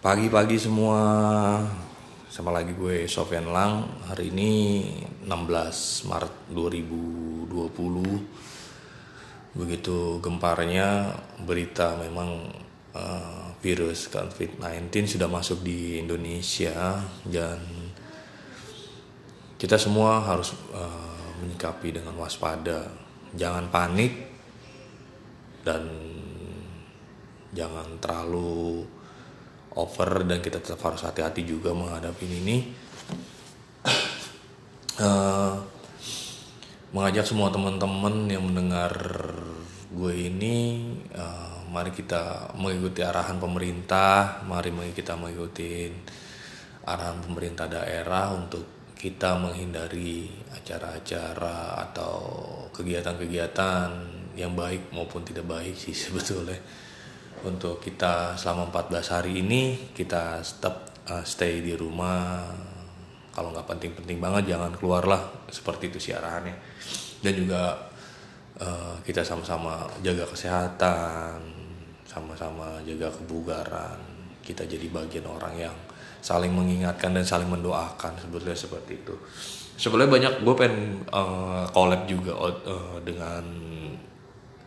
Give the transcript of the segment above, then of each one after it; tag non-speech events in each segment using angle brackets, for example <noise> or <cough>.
Pagi-pagi semua. Sama lagi gue Sofian Lang. Hari ini 16 Maret 2020 begitu gemparnya berita memang uh, virus COVID-19 sudah masuk di Indonesia dan kita semua harus uh, menyikapi dengan waspada. Jangan panik dan jangan terlalu over dan kita tetap harus hati-hati juga menghadapi ini. Uh, mengajak semua teman-teman yang mendengar gue ini uh, mari kita mengikuti arahan pemerintah mari kita mengikuti arahan pemerintah daerah untuk kita menghindari acara-acara atau kegiatan-kegiatan yang baik maupun tidak baik sih <laughs> sebetulnya untuk kita selama 14 hari ini kita tetap uh, stay di rumah. Kalau nggak penting-penting banget jangan keluar lah. Seperti itu sih arahannya. Dan juga uh, kita sama-sama jaga kesehatan sama-sama jaga kebugaran. Kita jadi bagian orang yang saling mengingatkan dan saling mendoakan. Sebetulnya seperti itu. Sebenarnya banyak gue pengen uh, collab juga uh, dengan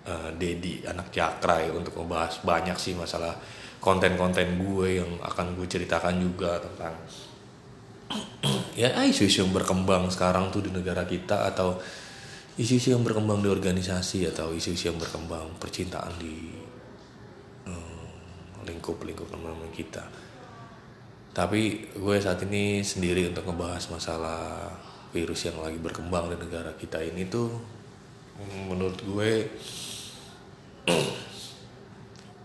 uh, Dedi anak Cakra ya untuk membahas banyak sih masalah konten-konten gue yang akan gue ceritakan juga tentang <clears throat> ya isu-isu yang berkembang sekarang tuh di negara kita atau isu-isu yang berkembang di organisasi atau isu-isu yang berkembang percintaan di lingkup-lingkup teman-teman kita. Tapi gue saat ini sendiri untuk ngebahas masalah virus yang lagi berkembang di negara kita ini tuh menurut gue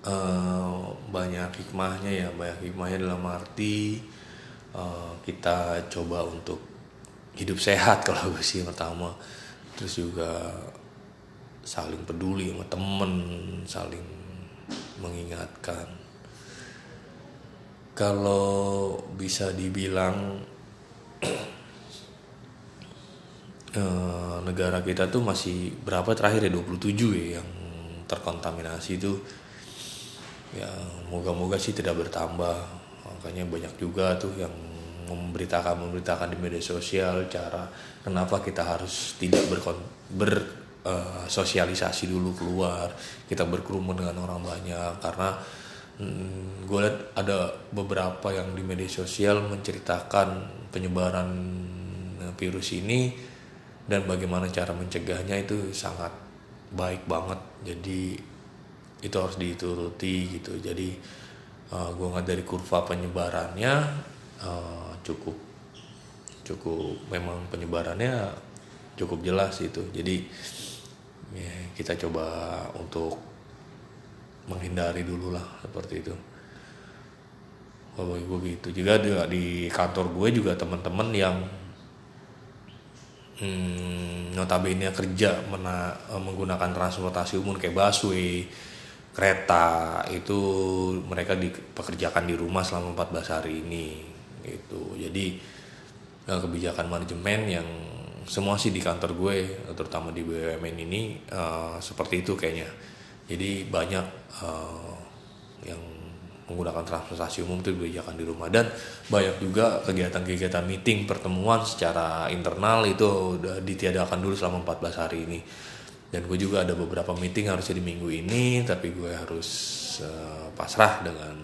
uh, banyak hikmahnya ya banyak hikmahnya dalam arti uh, kita coba untuk hidup sehat kalau gue sih pertama. Terus juga saling peduli sama temen saling mengingatkan. Kalau bisa dibilang uh, <clears throat> negara kita tuh masih berapa terakhir ya? 27 ya yang terkontaminasi itu ya moga-moga sih tidak bertambah. Makanya banyak juga tuh yang memberitakan memberitakan di media sosial cara kenapa kita harus tidak berkon ber uh, sosialisasi dulu keluar kita berkerumun dengan orang banyak. Karena hmm, gue lihat ada beberapa yang di media sosial menceritakan penyebaran virus ini dan bagaimana cara mencegahnya itu sangat baik banget. Jadi itu harus dituruti gitu. Jadi uh, gue nggak dari kurva penyebarannya uh, cukup cukup memang penyebarannya cukup jelas itu. Jadi ya, kita coba untuk menghindari dulu lah seperti itu. Kalau gue gitu. Juga di, di kantor gue juga teman-teman yang hmm, notabene kerja mena, eh, menggunakan transportasi umum kayak busway, kereta itu mereka dipekerjakan di rumah selama 14 hari ini gitu. Jadi eh, kebijakan manajemen yang semua sih di kantor gue terutama di BUMN ini uh, seperti itu kayaknya. Jadi banyak uh, yang menggunakan transportasi umum itu dibiasakan di rumah. Dan banyak juga kegiatan-kegiatan meeting pertemuan secara internal itu udah ditiadakan dulu selama 14 hari ini. Dan gue juga ada beberapa meeting harusnya di minggu ini tapi gue harus uh, pasrah dengan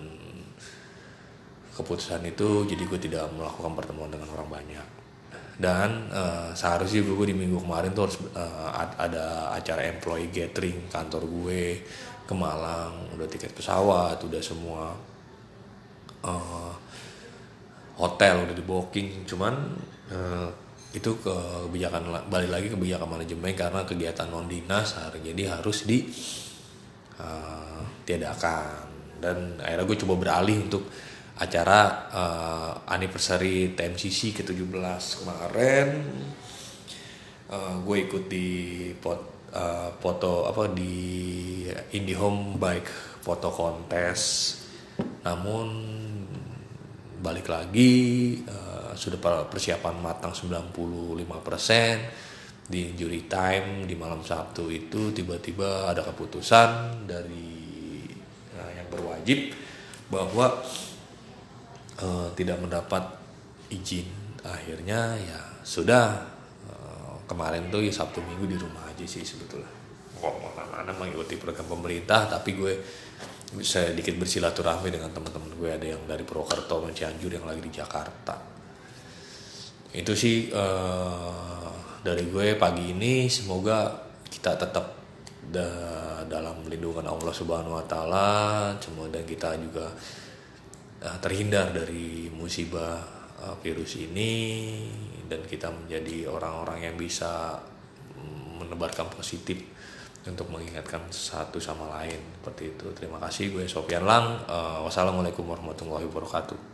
keputusan itu. Jadi gue tidak melakukan pertemuan dengan orang banyak dan uh, seharusnya gue di minggu kemarin tuh harus uh, ada acara employee gathering kantor gue ke Malang. Udah tiket pesawat udah semua uh, hotel udah di booking cuman uh, itu kebijakan balik lagi kebijakan manajemen karena kegiatan non dinas jadi harus di uh, tiadakan. Dan akhirnya gue coba beralih untuk acara uh, anniversary TMCC ke-17 kemarin. Uh, gue ikut di pot uh, foto apa di IndiHome Bike foto kontes. Namun balik lagi uh, sudah persiapan matang 95% di injury time di malam Sabtu itu tiba-tiba ada keputusan dari uh, yang berwajib bahwa uh, tidak mendapat izin. Akhirnya ya sudah uh, kemarin tuh ya Sabtu Minggu di rumah aja sih sebetulnya. Kok mana-mana mengikuti program pemerintah tapi gue bisa sedikit bersilaturahmi dengan teman-teman gue. Ada yang dari Purwokerto dan Cianjur yang lagi di Jakarta. Itu sih uh, dari gue pagi ini semoga kita tetap da dalam lindungan Allah Subhanahu Wa Taala. Dan kita juga uh, terhindar dari musibah uh, virus ini dan kita menjadi orang-orang yang bisa menebarkan positif untuk mengingatkan satu sama lain seperti itu. Terima kasih gue Sofian Lang. Uh, wassalamualaikum warahmatullahi wabarakatuh.